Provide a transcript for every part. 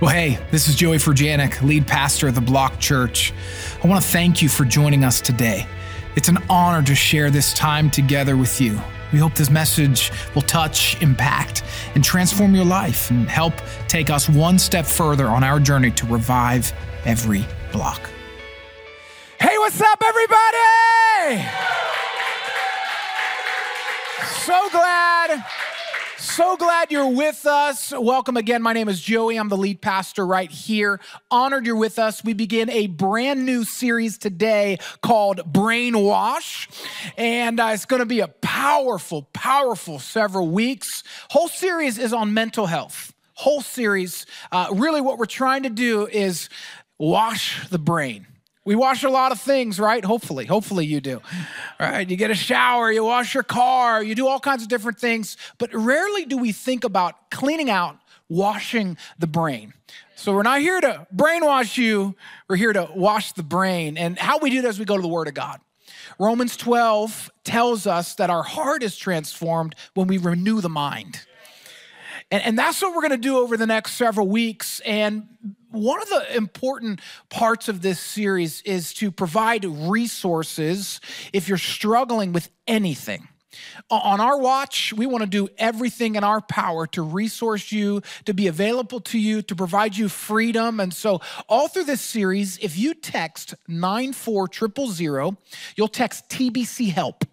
Well, hey, this is Joey Furjanic, lead pastor of the Block Church. I want to thank you for joining us today. It's an honor to share this time together with you. We hope this message will touch, impact, and transform your life and help take us one step further on our journey to revive every block. Hey, what's up, everybody? So glad so glad you're with us. Welcome again. My name is Joey. I'm the lead pastor right here. Honored you're with us. We begin a brand new series today called Brainwash. And uh, it's going to be a powerful, powerful several weeks. Whole series is on mental health. Whole series. Uh, really, what we're trying to do is wash the brain. We wash a lot of things, right? Hopefully, hopefully you do. All right, you get a shower, you wash your car, you do all kinds of different things, but rarely do we think about cleaning out, washing the brain. So we're not here to brainwash you, we're here to wash the brain. And how we do that is we go to the Word of God. Romans 12 tells us that our heart is transformed when we renew the mind. And, and that's what we're going to do over the next several weeks. And one of the important parts of this series is to provide resources if you're struggling with anything. On our watch, we want to do everything in our power to resource you, to be available to you, to provide you freedom. And so, all through this series, if you text 94000, you'll text TBC help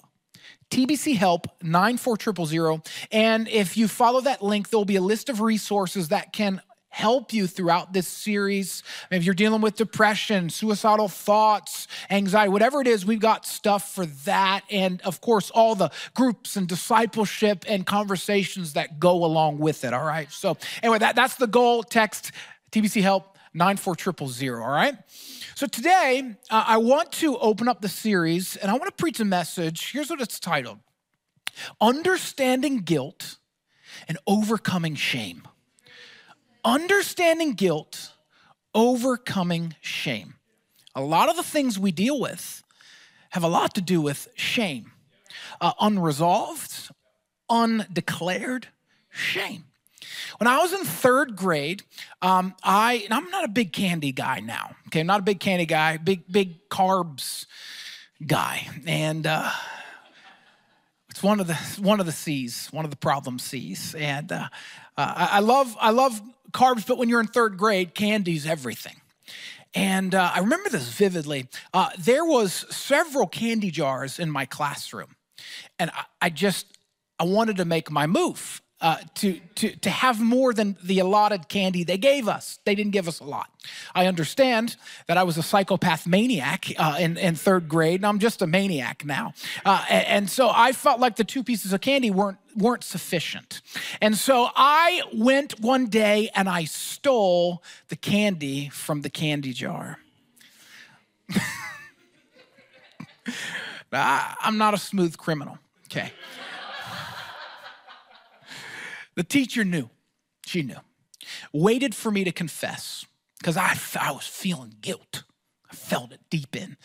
TBC Help 94000. And if you follow that link, there'll be a list of resources that can help you throughout this series. If you're dealing with depression, suicidal thoughts, anxiety, whatever it is, we've got stuff for that. And of course, all the groups and discipleship and conversations that go along with it. All right. So, anyway, that, that's the goal. Text TBC Help 94000. All right. So today, uh, I want to open up the series and I want to preach a message. Here's what it's titled Understanding Guilt and Overcoming Shame. Understanding guilt, overcoming shame. A lot of the things we deal with have a lot to do with shame, uh, unresolved, undeclared shame. When I was in third grade, um, I I'm not a big candy guy now. Okay, I'm not a big candy guy, big big carbs guy, and uh, it's one of the one of the C's, one of the problem C's. And uh, uh, I, I, love I love carbs, but when you're in third grade, candy's everything. And uh, I remember this vividly. Uh, there was several candy jars in my classroom, and I, I just I wanted to make my move uh, to, to, to have more than the allotted candy they gave us. They didn't give us a lot. I understand that I was a psychopath maniac uh, in, in third grade, and I'm just a maniac now. Uh, and, and so I felt like the two pieces of candy weren't, weren't sufficient. And so I went one day and I stole the candy from the candy jar. I, I'm not a smooth criminal, okay? The teacher knew. She knew. Waited for me to confess because I, I was feeling guilt. I felt it deep in.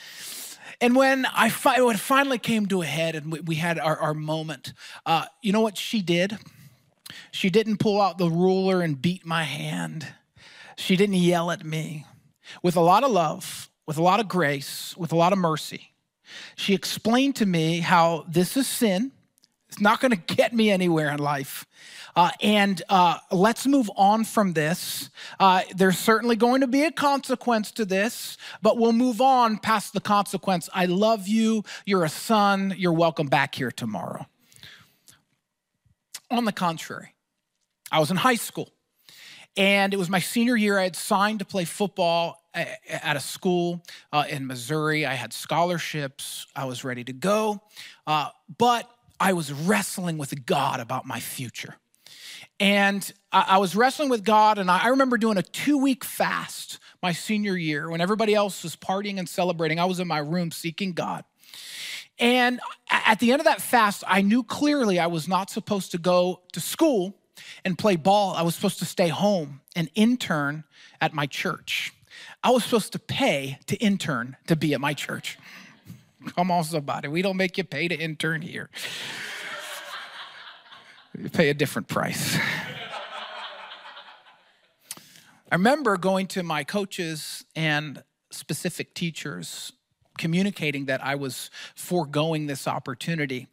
And when I fi- when it finally came to a head and we, we had our, our moment, uh, you know what she did? She didn't pull out the ruler and beat my hand. She didn't yell at me. With a lot of love, with a lot of grace, with a lot of mercy, she explained to me how this is sin. It's not going to get me anywhere in life. Uh, and uh, let's move on from this. Uh, there's certainly going to be a consequence to this, but we'll move on past the consequence. I love you. You're a son. You're welcome back here tomorrow. On the contrary, I was in high school. And it was my senior year. I had signed to play football at a school uh, in Missouri. I had scholarships. I was ready to go. Uh, but I was wrestling with God about my future. And I, was wrestling with God, and I remember doing a two week fast my senior year when everybody else was partying and celebrating. I was in my room seeking God. And at the end of that fast, I knew clearly I was not supposed to go to school and play ball. I was supposed to stay home and intern at my church. I was supposed to pay to intern to be at my church. Come on, somebody. We don't make you pay to intern here. You pay a different price. I remember going to my coaches and specific teachers communicating that I was foregoing this opportunity.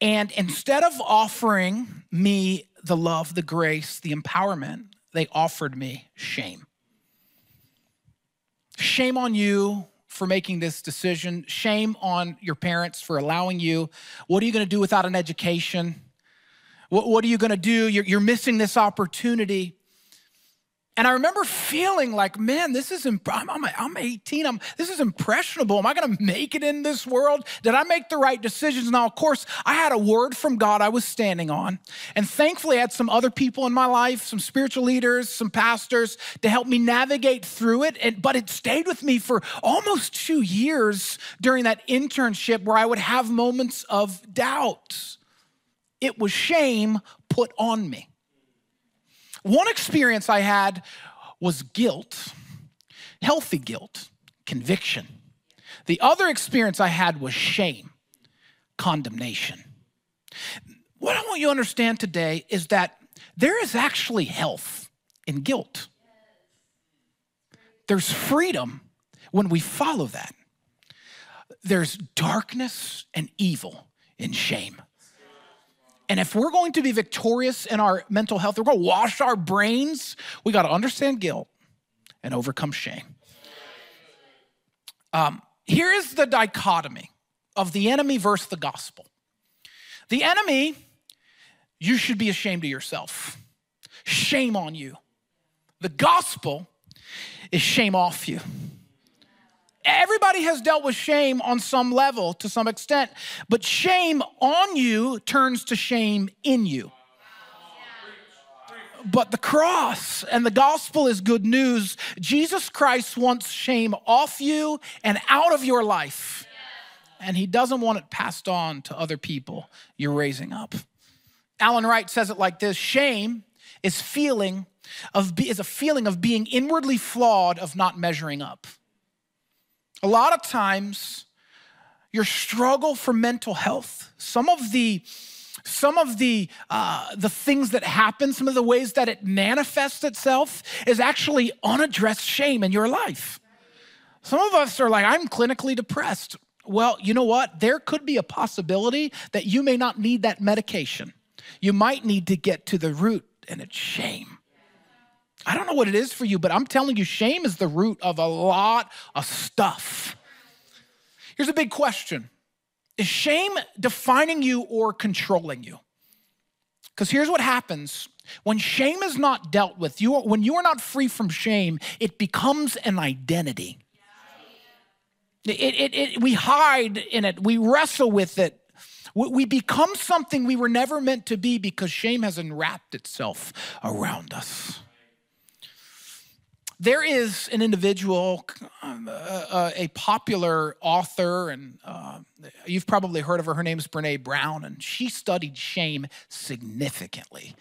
And instead of offering me the love, the grace, the empowerment, they offered me shame. Shame on you for making this decision. Shame on your parents for allowing you. What are you going to do without an education? What, what are you going to do? You're, you're missing this opportunity. And I remember feeling like, man, this is, imp- I'm, I'm, I'm 18, I'm, this is impressionable. Am I gonna make it in this world? Did I make the right decisions? Now, of course, I had a word from God I was standing on. And thankfully, I had some other people in my life, some spiritual leaders, some pastors to help me navigate through it. And, but it stayed with me for almost two years during that internship where I would have moments of doubt. It was shame put on me. One experience I had was guilt, healthy guilt, conviction. The other experience I had was shame, condemnation. What I want you to understand today is that there is actually health in guilt. There's freedom when we follow that. There's darkness and evil in shame. And if we're going to be victorious in our mental health, we're going to wash our brains, we got to understand guilt and overcome shame. Um, here is the dichotomy of the enemy versus the gospel. The enemy, you should be ashamed of yourself. Shame on you. The gospel is shame off you. Everybody has dealt with shame on some level to some extent, but shame on you turns to shame in you. But the cross and the gospel is good news. Jesus Christ wants shame off you and out of your life. And he doesn't want it passed on to other people you're raising up. Alan Wright says it like this shame is feeling of is a feeling of being inwardly flawed of not measuring up. A lot of times, your struggle for mental health, some of the some of the uh, the things that happen, some of the ways that it manifests itself, is actually unaddressed shame in your life. Some of us are like, I'm clinically depressed. Well, you know what? There could be a possibility that you may not need that medication. You might need to get to the root, and it's shame. I don't know what it is for you, but I'm telling you, shame is the root of a lot of stuff. Here's a big question Is shame defining you or controlling you? Because here's what happens when shame is not dealt with, you, when you are not free from shame, it becomes an identity. It, it, it, we hide in it, we wrestle with it. We become something we were never meant to be because shame has enwrapped itself around us. There is an individual, uh, uh, a popular author, and uh, you've probably heard of her. Her name's Brene Brown, and she studied shame significantly,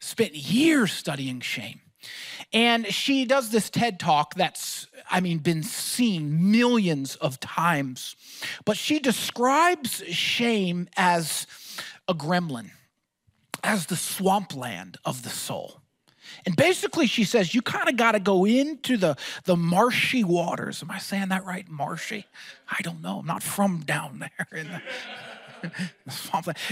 spent years studying shame. And she does this TED talk that's, I mean, been seen millions of times. But she describes shame as a gremlin, as the swampland of the soul. And basically, she says, you kind of got to go into the, the marshy waters. Am I saying that right? Marshy? I don't know. I'm not from down there in the.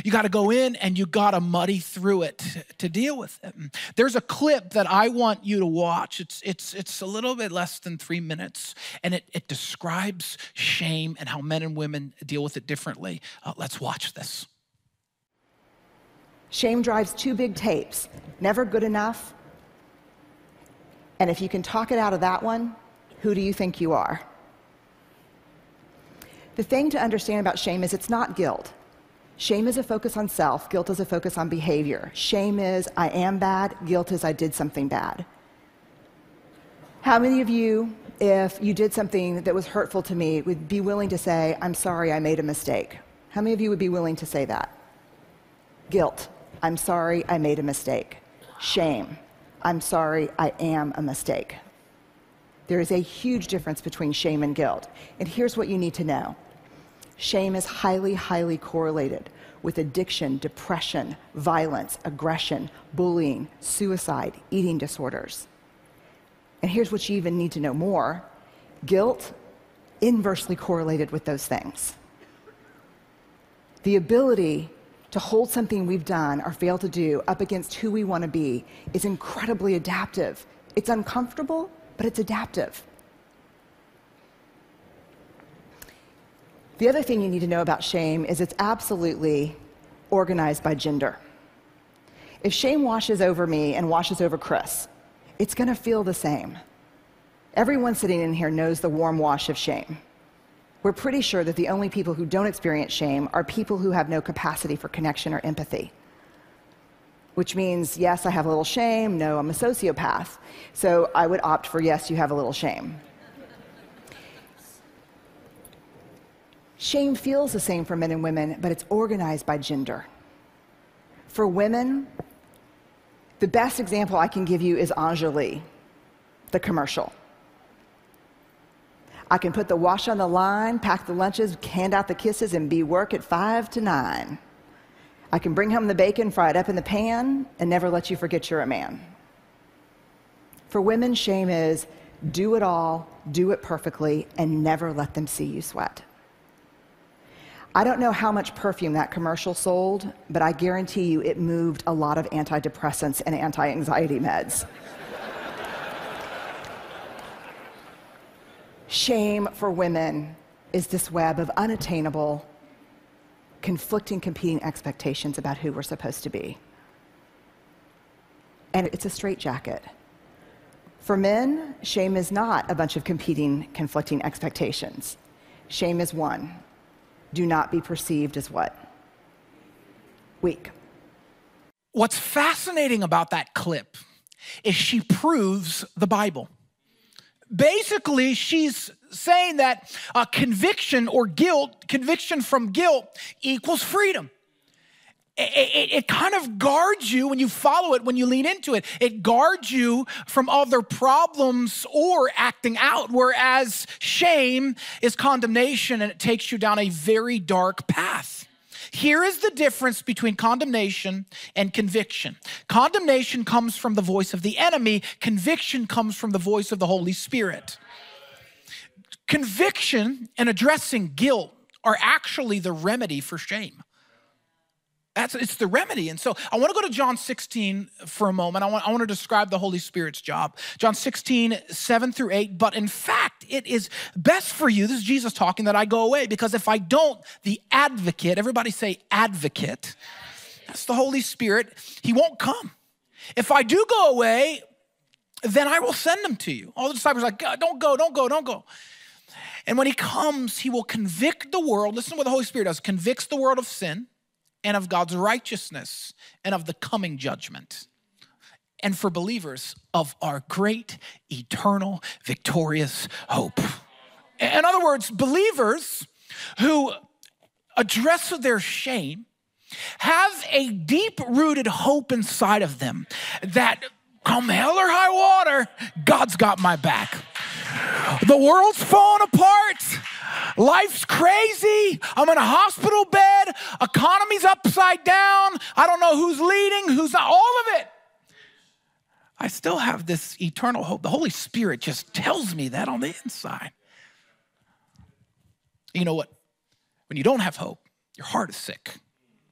You got to go in and you got to muddy through it to, to deal with it. There's a clip that I want you to watch. It's, it's, it's a little bit less than three minutes, and it, it describes shame and how men and women deal with it differently. Uh, let's watch this. Shame drives two big tapes never good enough and if you can talk it out of that one, who do you think you are? The thing to understand about shame is it's not guilt. Shame is a focus on self, guilt is a focus on behavior. Shame is I am bad, guilt is I did something bad. How many of you, if you did something that was hurtful to me, would be willing to say, I'm sorry, I made a mistake? How many of you would be willing to say that? Guilt, I'm sorry, I made a mistake. Shame, I'm sorry, I am a mistake. There is a huge difference between shame and guilt. And here's what you need to know shame is highly, highly correlated with addiction, depression, violence, aggression, bullying, suicide, eating disorders. And here's what you even need to know more guilt inversely correlated with those things. The ability to hold something we've done or failed to do up against who we want to be is incredibly adaptive. It's uncomfortable, but it's adaptive. The other thing you need to know about shame is it's absolutely organized by gender. If shame washes over me and washes over Chris, it's going to feel the same. Everyone sitting in here knows the warm wash of shame. We're pretty sure that the only people who don't experience shame are people who have no capacity for connection or empathy. Which means, yes, I have a little shame, no, I'm a sociopath. So I would opt for yes, you have a little shame. Shame feels the same for men and women, but it's organized by gender. For women, the best example I can give you is Enjoli, the commercial. I can put the wash on the line, pack the lunches, hand out the kisses, and be work at five to nine. I can bring home the bacon, fry it up in the pan, and never let you forget you're a man. For women, shame is do it all, do it perfectly, and never let them see you sweat. I don't know how much perfume that commercial sold, but I guarantee you it moved a lot of antidepressants and anti anxiety meds. Shame for women is this web of unattainable, conflicting, competing expectations about who we're supposed to be. And it's a straitjacket. For men, shame is not a bunch of competing, conflicting expectations. Shame is one do not be perceived as what? Weak. What's fascinating about that clip is she proves the Bible basically, she's saying that uh, conviction or guilt, conviction from guilt equals freedom. It, it, it, kind of guards you when you follow it, when you lean into it. It guards you from other problems or acting out, whereas shame is condemnation and it takes you down a very dark path. Here is the difference between condemnation and conviction. Condemnation comes from the voice of the enemy, conviction comes from the voice of the Holy Spirit. Conviction and addressing guilt are actually the remedy for shame. That's it's the remedy. And so I want to go to John 16 for a moment. I want, I want to describe the Holy Spirit's job. John 16, 7 through 8. But in fact, it is best for you, this is Jesus talking, that I go away because if I don't, the advocate, everybody say advocate, that's the Holy Spirit, he won't come. If I do go away, then I will send him to you. All the disciples are like, don't go, don't go, don't go. And when he comes, he will convict the world. Listen to what the Holy Spirit does convicts the world of sin and of God's righteousness and of the coming judgment. And for believers, of our great, eternal, victorious hope. In other words, believers who address their shame have a deep rooted hope inside of them that come hell or high water, God's got my back. The world's falling apart. Life's crazy. I'm in a hospital bed. Economy's upside down. I don't know who's leading, who's not, all of it. I still have this eternal hope. The Holy Spirit just tells me that on the inside. You know what? When you don't have hope, your heart is sick.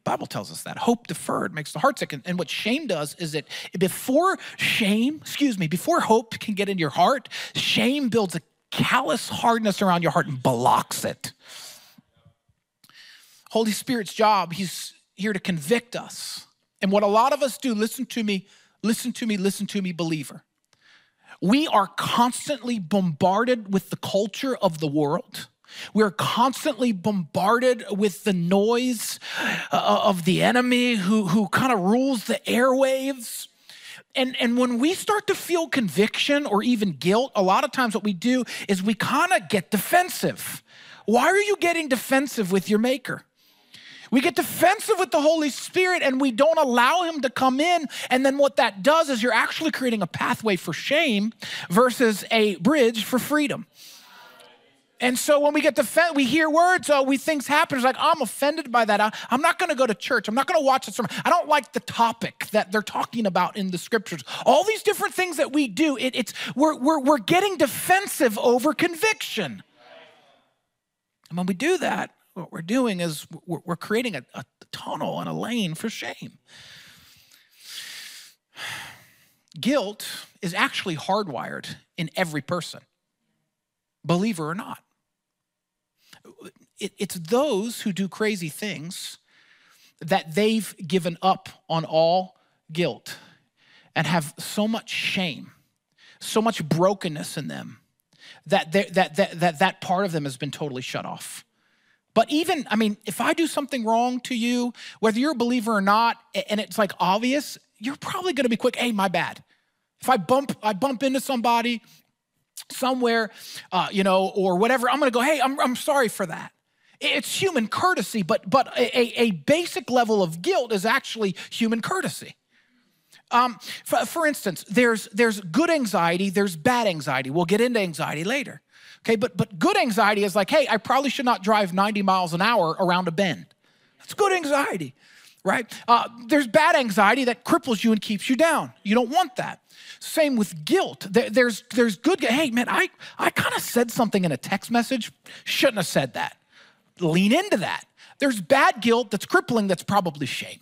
Bible tells us that. Hope deferred makes the heart sick. And, and what shame does is that before shame, excuse me, before hope can get in your heart, shame builds a callous hardness around your heart and blocks it. Holy Spirit's job, He's here to convict us. And what a lot of us do, listen to me, listen to me, listen to me, believer. We are constantly bombarded with the culture of the world. We're constantly bombarded with the noise uh, of the enemy who, who kind of rules the airwaves. And, and when we start to feel conviction or even guilt, a lot of times what we do is we kind of get defensive. Why are you getting defensive with your maker? We get defensive with the Holy Spirit and we don't allow Him to come in. And then what that does is you're actually creating a pathway for shame versus a bridge for freedom. And so when we get defended, we hear words, oh, we things happen. It's like, I'm offended by that. I, am not going to go to church. I'm not going to watch the sermon. I don't like the topic that they're talking about in the scriptures. All these different things that we do, it, it's we're, we're, we're getting defensive over conviction. And when we do that, what we're doing is we're, we're creating a, a tunnel and a lane for shame. Guilt is actually hardwired in every person, believer or not it, it's those who do crazy things that they've given up on all guilt and have so much shame, so much brokenness in them that, that, that, that, that part of them has been totally shut off. But even, I mean, if I do something wrong to you, whether you're a believer or not, and it's like obvious, you're probably gonna be quick, hey, my bad. If I bump, I bump into somebody somewhere, uh, you know, or whatever, I'm gonna go, hey, I'm, I'm sorry for that. It's human courtesy, but, but a, a basic level of guilt is actually human courtesy. Um, for, for instance, there's, there's good anxiety, there's bad anxiety. We'll get into anxiety later. Okay, but, but good anxiety is like, hey, I probably should not drive 90 miles an hour around a bend. That's good anxiety, right? Uh, there's bad anxiety that cripples you and keeps you down. You don't want that. Same with guilt. There's, there's good, hey, man, I, I kind of said something in a text message, shouldn't have said that lean into that. There's bad guilt that's crippling, that's probably shame.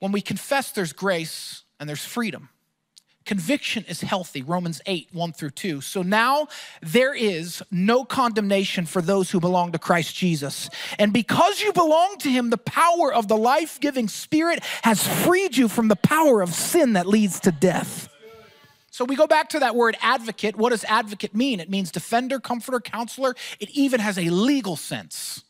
When we confess, there's grace and there's freedom. Conviction is healthy, Romans 8, 1 through 2. So now there is no condemnation for those who belong to Christ Jesus. And because you belong to him, the power of the life giving spirit has freed you from the power of sin that leads to death. So we go back to that word advocate. What does advocate mean? It means defender, comforter, counselor. It even has a legal sense.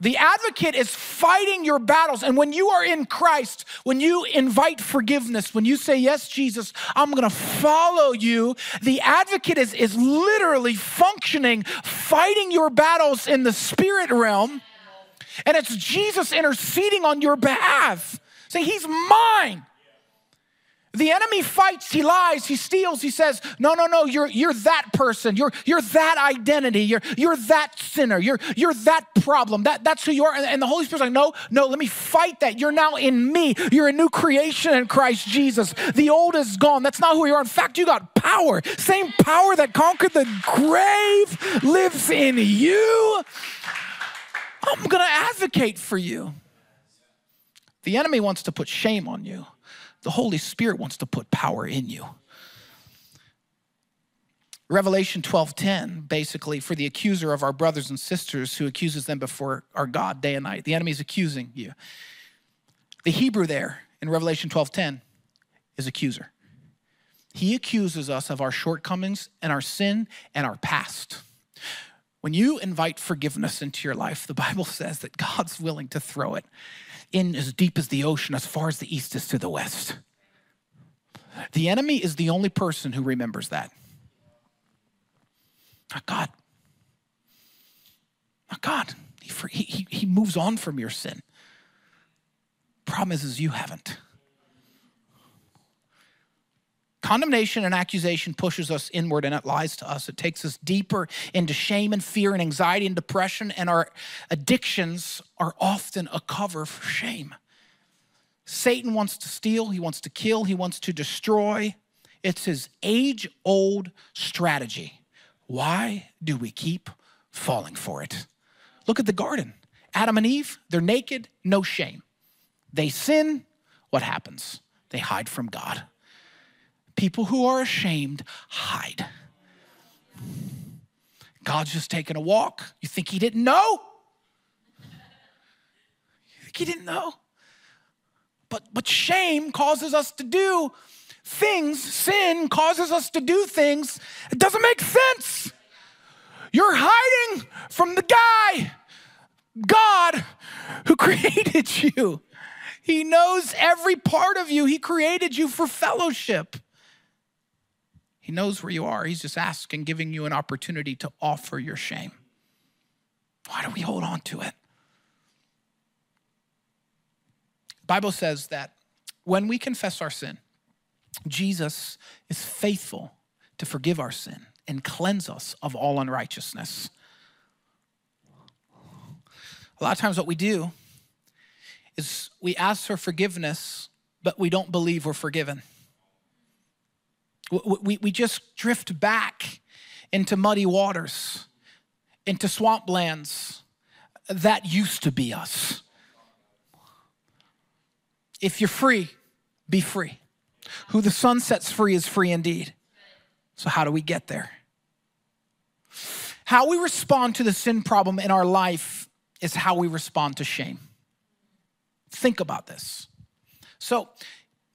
The advocate is fighting your battles. And when you are in Christ, when you invite forgiveness, when you say, Yes, Jesus, I'm gonna follow you, the advocate is, is literally functioning, fighting your battles in the spirit realm. And it's Jesus interceding on your behalf. Say, He's mine. The enemy fights, he lies, he steals, he says, No, no, no, you're, you're that person, you're, you're that identity, you're, you're that sinner, you're, you're that problem, that, that's who you are. And, and the Holy Spirit's like, No, no, let me fight that. You're now in me. You're a new creation in Christ Jesus. The old is gone. That's not who you are. In fact, you got power. Same power that conquered the grave lives in you. I'm gonna advocate for you. The enemy wants to put shame on you. The Holy Spirit wants to put power in you. Revelation 12:10 basically for the accuser of our brothers and sisters who accuses them before our God day and night. The enemy is accusing you. The Hebrew there in Revelation 12:10 is accuser. He accuses us of our shortcomings and our sin and our past. When you invite forgiveness into your life, the Bible says that God's willing to throw it in as deep as the ocean, as far as the east is to the west. The enemy is the only person who remembers that. Not God. Not God. He, he, he moves on from your sin. Is, is you haven't. Condemnation and accusation pushes us inward and it lies to us. It takes us deeper into shame and fear and anxiety and depression, and our addictions are often a cover for shame. Satan wants to steal, he wants to kill, he wants to destroy. It's his age old strategy. Why do we keep falling for it? Look at the garden. Adam and Eve, they're naked, no shame. They sin, what happens? They hide from God. People who are ashamed hide. God's just taking a walk. You think he didn't know? You think he didn't know? But, but shame causes us to do things, sin causes us to do things. It doesn't make sense. You're hiding from the guy, God, who created you. He knows every part of you. He created you for fellowship. He knows where you are. He's just asking, giving you an opportunity to offer your shame. Why do we hold on to it? Bible says that when we confess our sin, Jesus is faithful to forgive our sin and cleanse us of all unrighteousness. A lot of times, what we do is we ask for forgiveness, but we don't believe we're forgiven. We, we, just drift back into muddy waters, into swamplands that used to be us. If you're free, be free. Who the Son sets free is free indeed. So, how do we get there? How we respond to the sin problem in our life is how we respond to shame. Think about this. So,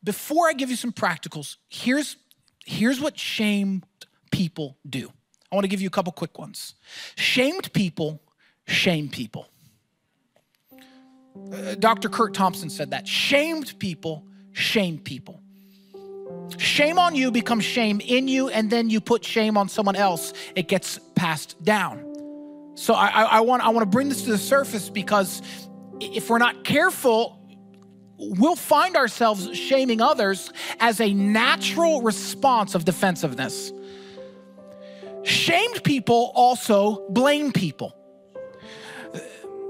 before I give you some practicals, here's, here's what shamed people do. I want to give you a couple quick ones. Shamed people shame people. Uh, Dr. Curt Thompson said that. Shamed people shame people. Shame on you becomes shame in you, and then you put shame on someone else. It gets passed down. So I, I, I want, I want to bring this to the surface because if we're not careful, we'll find ourselves shaming others as a natural response of defensiveness. Shamed people also blame people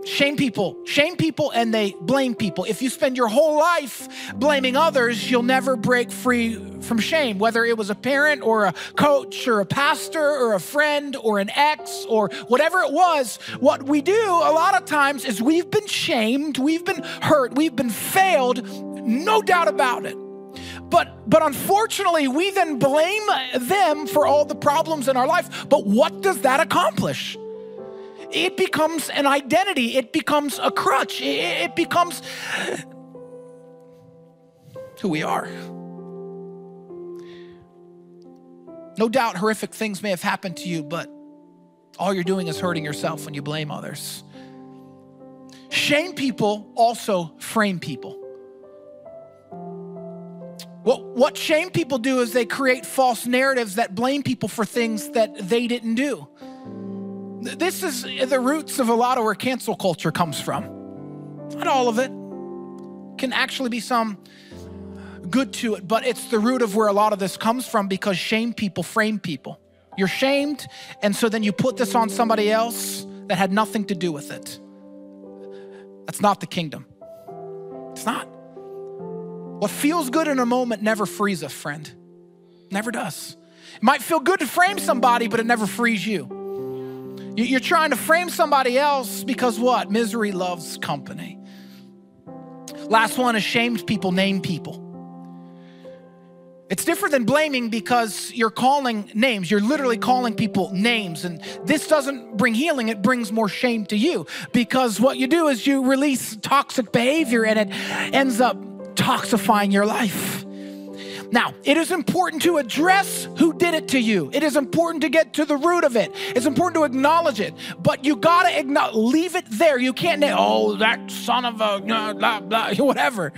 shame people, shame people, and they blame people. If you spend your whole life blaming others, you'll never break free from shame, whether it was a parent or a coach or a pastor or a friend or an ex or whatever it was. What we do a lot of times is we've been shamed, we've been hurt, we've been failed, no doubt about it. But but unfortunately, we then blame them for all the problems in our life. But what does that accomplish? It becomes an identity, it becomes a crutch, it, becomes who we are. No doubt horrific things may have happened to you, but all you're doing is hurting yourself when you blame others. Shame people also frame people. What, what shame people do is they create false narratives that blame people for things that they didn't do. This is the roots of a lot of where cancel culture comes from. Not all of it. Can actually be some good to it, but it's the root of where a lot of this comes from because shame people frame people. You're shamed, and so then you put this on somebody else that had nothing to do with it. That's not the kingdom. It's not. What feels good in a moment never frees a friend. Never does. It might feel good to frame somebody, but it never frees you. You're trying to frame somebody else because what? Misery loves company. Last one ashamed people name people. It's different than blaming because you're calling names. You're literally calling people names. And this doesn't bring healing, it brings more shame to you because what you do is you release toxic behavior and it ends up toxifying your life. Now, it is important to address who did it to you. It is important to get to the root of it. It's important to acknowledge it, but you gotta leave it there. You can't, oh, that son of a blah, blah, blah whatever.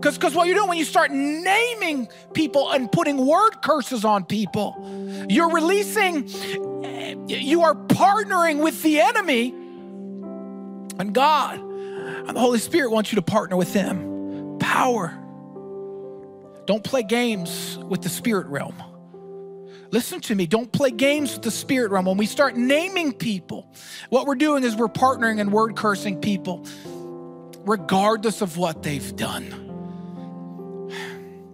Because because what you're doing when you start naming people and putting word curses on people, you're releasing, eh, you are partnering with the enemy and God. And the Holy Spirit wants you to partner with them. Power don't play games with the spirit realm. Listen to me, don't play games with the spirit realm. When we start naming people, what we're doing is we're partnering and word cursing people, regardless of what they've done.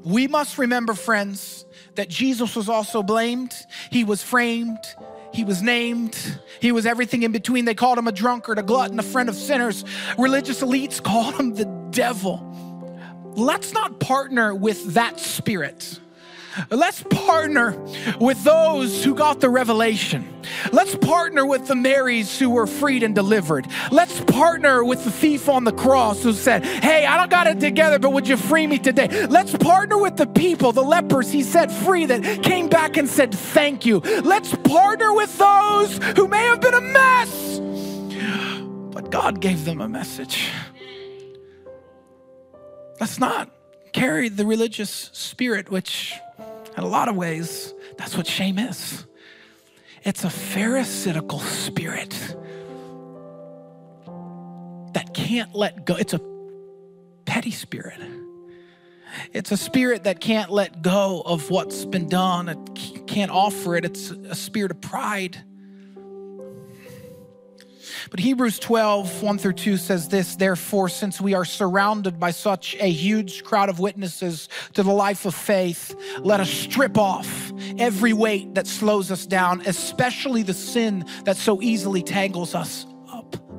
We must remember, friends, that Jesus was also blamed, he was framed, he was named. He was everything in between. They called him a drunkard, a glutton, a friend of sinners. Religious elites called him the devil let's not partner with that spirit. Let's partner with those who got the revelation. Let's partner with the Marys who were freed and delivered. Let's partner with the thief on the cross who said, Hey, I don't got it together, but would you free me today? Let's partner with the people, the lepers he set free that came back and said, Thank you. Let's partner with those who may have been a mess, but God gave them a message. Let's not carry the religious spirit, which, in a lot of ways, that's what shame is. It's a pharisaical spirit that can't let go. It's a petty spirit. it's a spirit that can't let go of what's been done, it can't offer it. It's a spirit of pride. But Hebrews 12, 1 through 2 says this Therefore, since we are surrounded by such a huge crowd of witnesses to the life of faith, let us strip off every weight that slows us down, especially the sin that so easily tangles us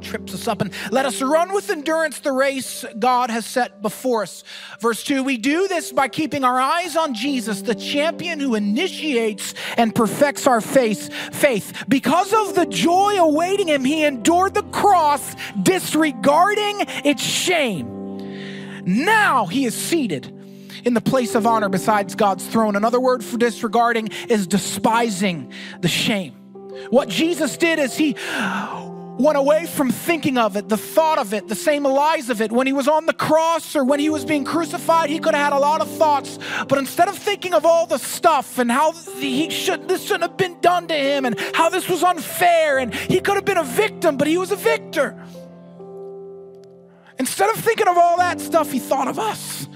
trips us up. And let us run with endurance the race God has set before us. Verse 2 We do this by keeping our eyes on Jesus, the champion who initiates and perfects our faith. faith. Because of the joy awaiting him, he endured the cross, disregarding its shame. Now he is seated in the place of honor besides God's throne. Another word for disregarding is despising the shame. What Jesus did is he went away from thinking of it, the thought of it, the same lies of it. When he was on the cross or when he was being crucified, he could have had a lot of thoughts. But instead of thinking of all the stuff and how he should this shouldn't have been done to him and how this was unfair and he could have been a victim, but he was a victor. Instead of thinking of all that stuff, he thought of us.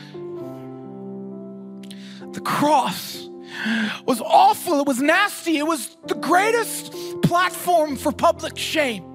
The cross was awful. It was nasty. It was the greatest platform for public shame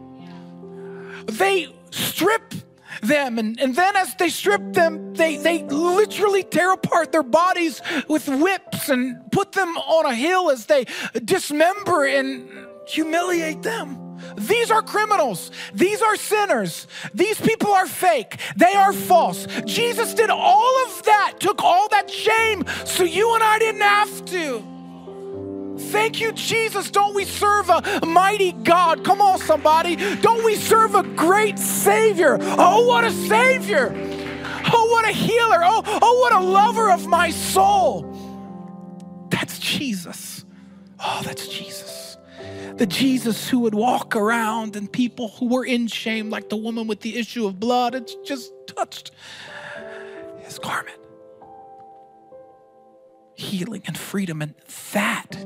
they strip them. And, and then as they strip them, they, they literally tear apart their bodies with whips and put them on a hill as they dismember and humiliate them. These are criminals. These are sinners. These people are fake. They are false. Jesus did all of that, took all that shame so you and I didn't have to. Thank you, Jesus. Don't we serve a mighty God? Come on, somebody. Don't we serve a great Savior? Oh, what a Savior. Oh, what a healer. Oh, oh, what a lover of my soul. That's Jesus. Oh, that's Jesus. The Jesus who would walk around and people who were in shame, like the woman with the issue of blood, it's just touched his garment healing and freedom, and that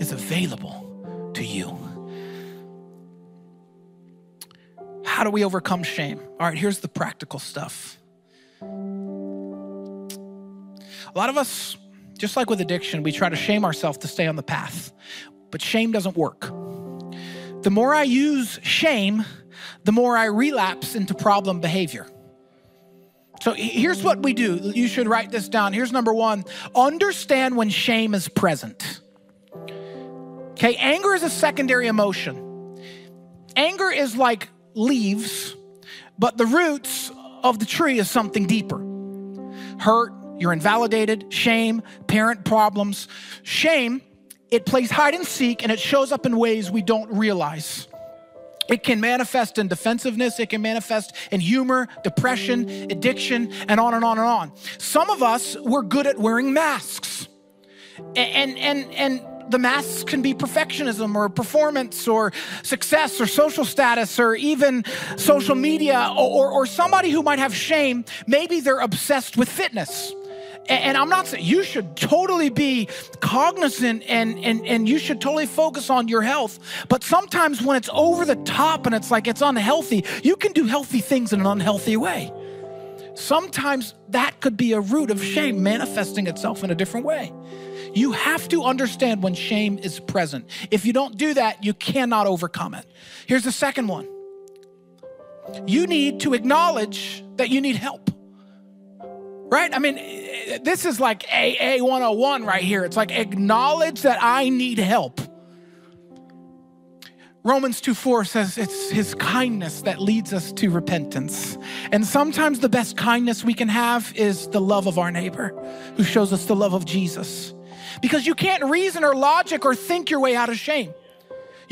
is available to you. How do we overcome shame? All right, here's the practical stuff. A lot of us, just like with addiction, we try to shame ourselves to stay on the path, but shame doesn't work. The more I use shame, the more I relapse into problem behavior. So here's what we do. You should write this down. Here's number one understand when shame is present. Okay, anger is a secondary emotion. Anger is like leaves, but the roots of the tree is something deeper. Hurt, you're invalidated, shame, parent problems. Shame, it plays hide and seek and it shows up in ways we don't realize. It can manifest in defensiveness, it can manifest in humor, depression, addiction, and on and on and on. Some of us, we're good at wearing masks. And, and, and, the masks can be perfectionism or performance or success or social status or even social media or, or, or somebody who might have shame. Maybe they're obsessed with fitness and I'm not saying you should totally be cognizant and, and, and you should totally focus on your health. But sometimes when it's over the top and it's like it's unhealthy, you can do healthy things in an unhealthy way. Sometimes that could be a root of shame manifesting itself in a different way. You have to understand when shame is present. If you don't do that, you cannot overcome it. Here's the second one you need to acknowledge that you need help right? I mean, this is like AA 101 right here. It's like acknowledge that I need help. Romans 2 4 says it's his kindness that leads us to repentance. And sometimes the best kindness we can have is the love of our neighbor who shows us the love of Jesus. Because you can't reason or logic or think your way out of shame.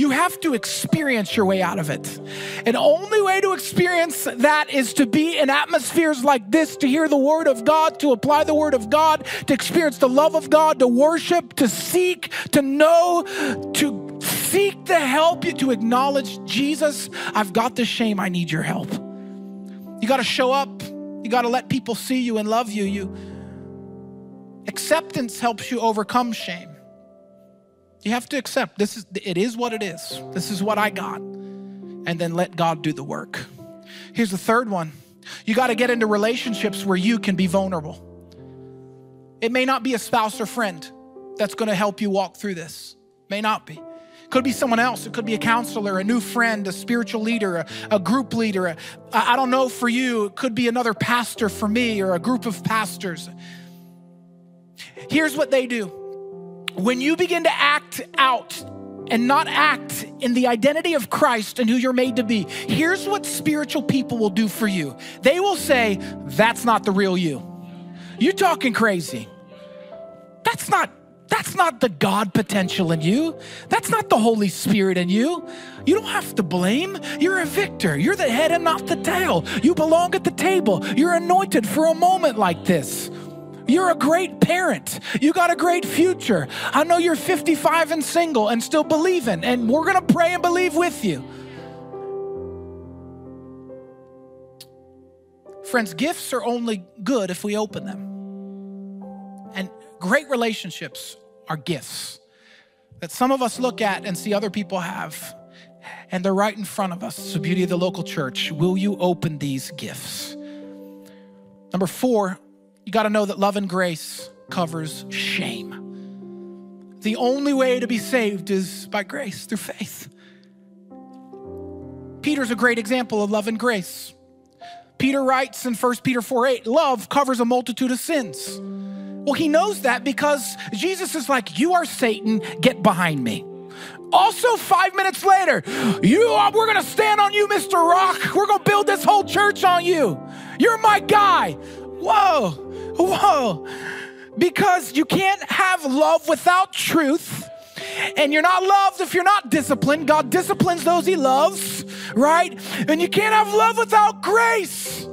You have to experience your way out of it. And only way to experience that is to be in atmospheres like this, to hear the word of God, to apply the word of God, to experience the love of God, to worship, to seek, to know, to seek the help, you, to acknowledge Jesus, I've got the shame, I need your help. You got to show up. You got to let people see you and love you. You acceptance helps you overcome shame. You have to accept this is it is what it is. This is what I got. And then let God do the work. Here's the third one. You got to get into relationships where you can be vulnerable. It may not be a spouse or friend that's going to help you walk through this. May not be. Could be someone else. It could be a counselor, a new friend, a spiritual leader, a, a group leader. I don't know for you. It could be another pastor for me or a group of pastors. Here's what they do when you begin to act out and not act in the identity of Christ and who you're made to be, here's what spiritual people will do for you they will say, That's not the real you. You're talking crazy. That's not that's not the God potential in you. That's not the Holy Spirit in you. You don't have to blame. You're a victor. You're the head and not the tail. You belong at the table. You're anointed for a moment like this. You're a great parent. You got a great future. I know you're 55 and single and still believing, and we're going to pray and believe with you. Friends, gifts are only good if we open them. And great relationships are gifts that some of us look at and see other people have, and they're right in front of us. It's the beauty of the local church. Will you open these gifts? Number four, you got to know that love and grace covers shame. The only way to be saved is by grace through faith. Peter's a great example of love and grace. Peter writes in 1 Peter 4 8, love covers a multitude of sins. Well, he knows that because Jesus is like, You are Satan, get behind me. Also, five minutes later, you are, we're gonna stand on you, Mr. Rock. We're gonna build this whole church on you. You're my guy. Whoa, whoa. Because you can't have love without truth. And you're not loved if you're not disciplined. God disciplines those he loves, right? And you can't have love without grace.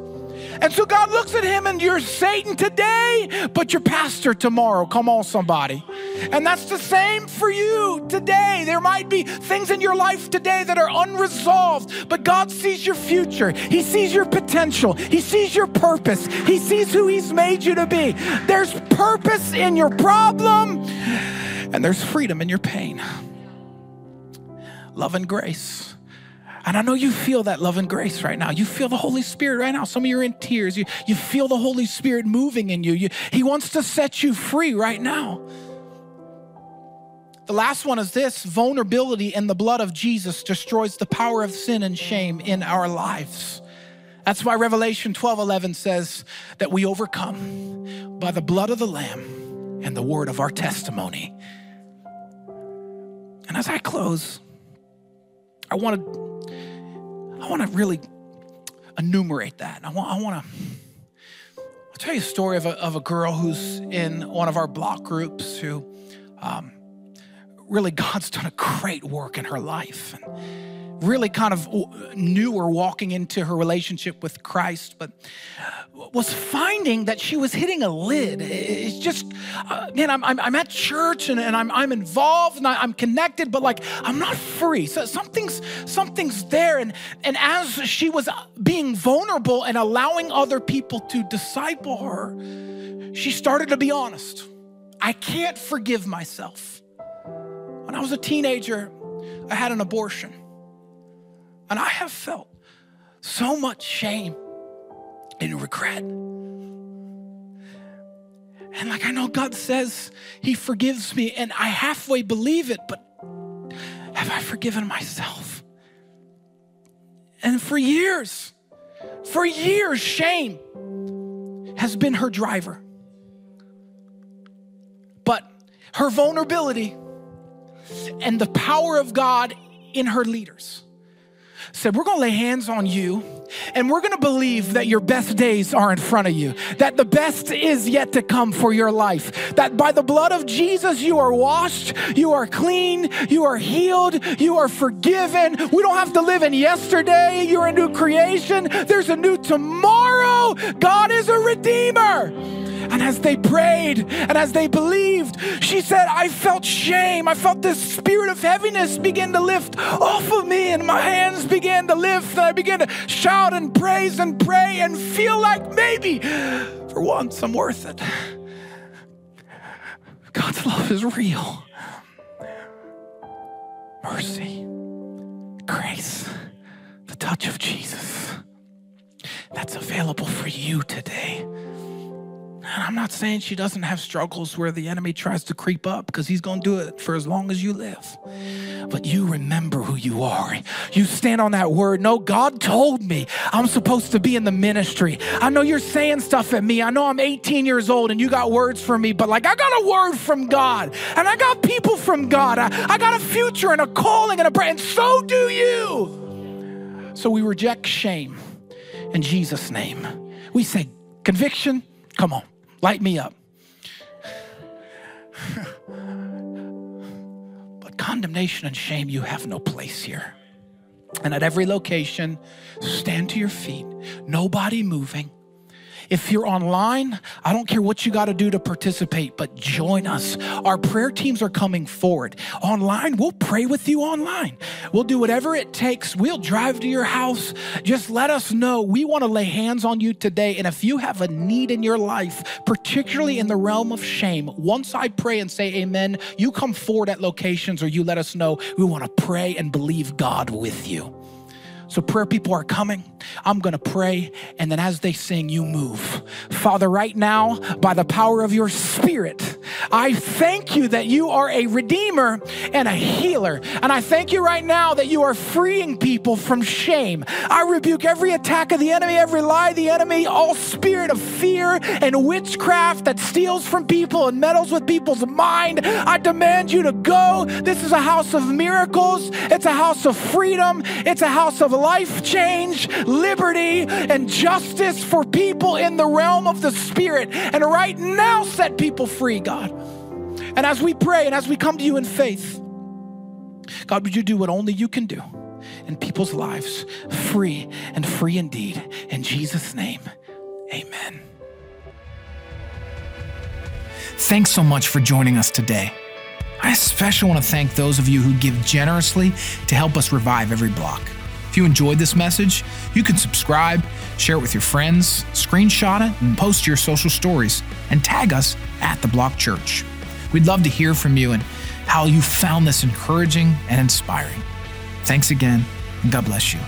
And so God looks at him and you're Satan today, but you're pastor tomorrow. Come on, somebody. And that's the same for you today. There might be things in your life today that are unresolved, but God sees your future. He sees your potential. He sees your purpose. He sees who He's made you to be. There's purpose in your problem, and there's freedom in your pain. Love and grace. And I know you feel that love and grace right now. You feel the Holy Spirit right now. Some of you are in tears. You, you feel the Holy Spirit moving in you. you. He wants to set you free right now. The last one is this vulnerability in the blood of Jesus destroys the power of sin and shame in our lives. That's why Revelation 12 11 says that we overcome by the blood of the Lamb and the word of our testimony. And as I close, I want to I want to really enumerate that. I want I want to I'll tell you a story of a, of a girl who's in one of our block groups who um, really God's done a great work in her life and really kind of knew her walking into her relationship with Christ, but was finding that she was hitting a lid. It's just, uh, man, I'm, I'm, I'm, at church and, and I'm, I'm involved and I, am connected, but like I'm not free. So something's something's there. And, and as she was being vulnerable and allowing other people to disciple her, she started to be honest. I can't forgive myself. When I was a teenager, I had an abortion. And I have felt so much shame and regret. And like I know God says He forgives me, and I halfway believe it, but have I forgiven myself? And for years, for years, shame has been her driver. But her vulnerability and the power of God in her leaders said, We're gonna lay hands on you and we're gonna believe that your best days are in front of you, that the best is yet to come for your life, that by the blood of Jesus you are washed, you are clean, you are healed, you are forgiven. We don't have to live in yesterday, you're a new creation, there's a new tomorrow. God is a redeemer. As they prayed and as they believed, she said, I felt shame. I felt this spirit of heaviness begin to lift off of me, and my hands began to lift, and I began to shout and praise and pray and feel like maybe for once I'm worth it. God's love is real. Mercy, grace, the touch of Jesus. That's available for you today. And I'm not saying she doesn't have struggles where the enemy tries to creep up because he's going to do it for as long as you live. But you remember who you are. You stand on that word. No, God told me I'm supposed to be in the ministry. I know you're saying stuff at me. I know I'm 18 years old and you got words for me, but like I got a word from God and I got people from God. I, I got a future and a calling and a prayer, and so do you. So we reject shame in Jesus' name. We say, conviction, come on. Light me up. but condemnation and shame, you have no place here. And at every location, stand to your feet, nobody moving. If you're online, I don't care what you got to do to participate, but join us. Our prayer teams are coming forward. Online, we'll pray with you online. We'll do whatever it takes. We'll drive to your house. Just let us know. We want to lay hands on you today. And if you have a need in your life, particularly in the realm of shame, once I pray and say amen, you come forward at locations or you let us know. We want to pray and believe God with you. So, prayer people are coming. I'm going to pray. And then as they sing, you move. Father, right now, by the power of your spirit, I thank you that you are a redeemer and a healer. And I thank you right now that you are freeing people from shame. I rebuke every attack of the enemy, every lie of the enemy, all spirit of fear and witchcraft that steals from people and meddles with people's mind. I demand you to go. This is a house of miracles, it's a house of freedom, it's a house of life change, liberty, and justice for people in the realm of the Spirit. And right now, set people free, God. And as we pray and as we come to you in faith, God, would you do what only you can do in people's lives, free and free indeed. In Jesus' name, amen. Thanks so much for joining us today. I especially want to thank those of you who give generously to help us revive every block. You enjoyed this message, you can subscribe, share it with your friends, screenshot it, and post your social stories, and tag us at The Block Church. We'd love to hear from you and how you found this encouraging and inspiring. Thanks again, and God bless you.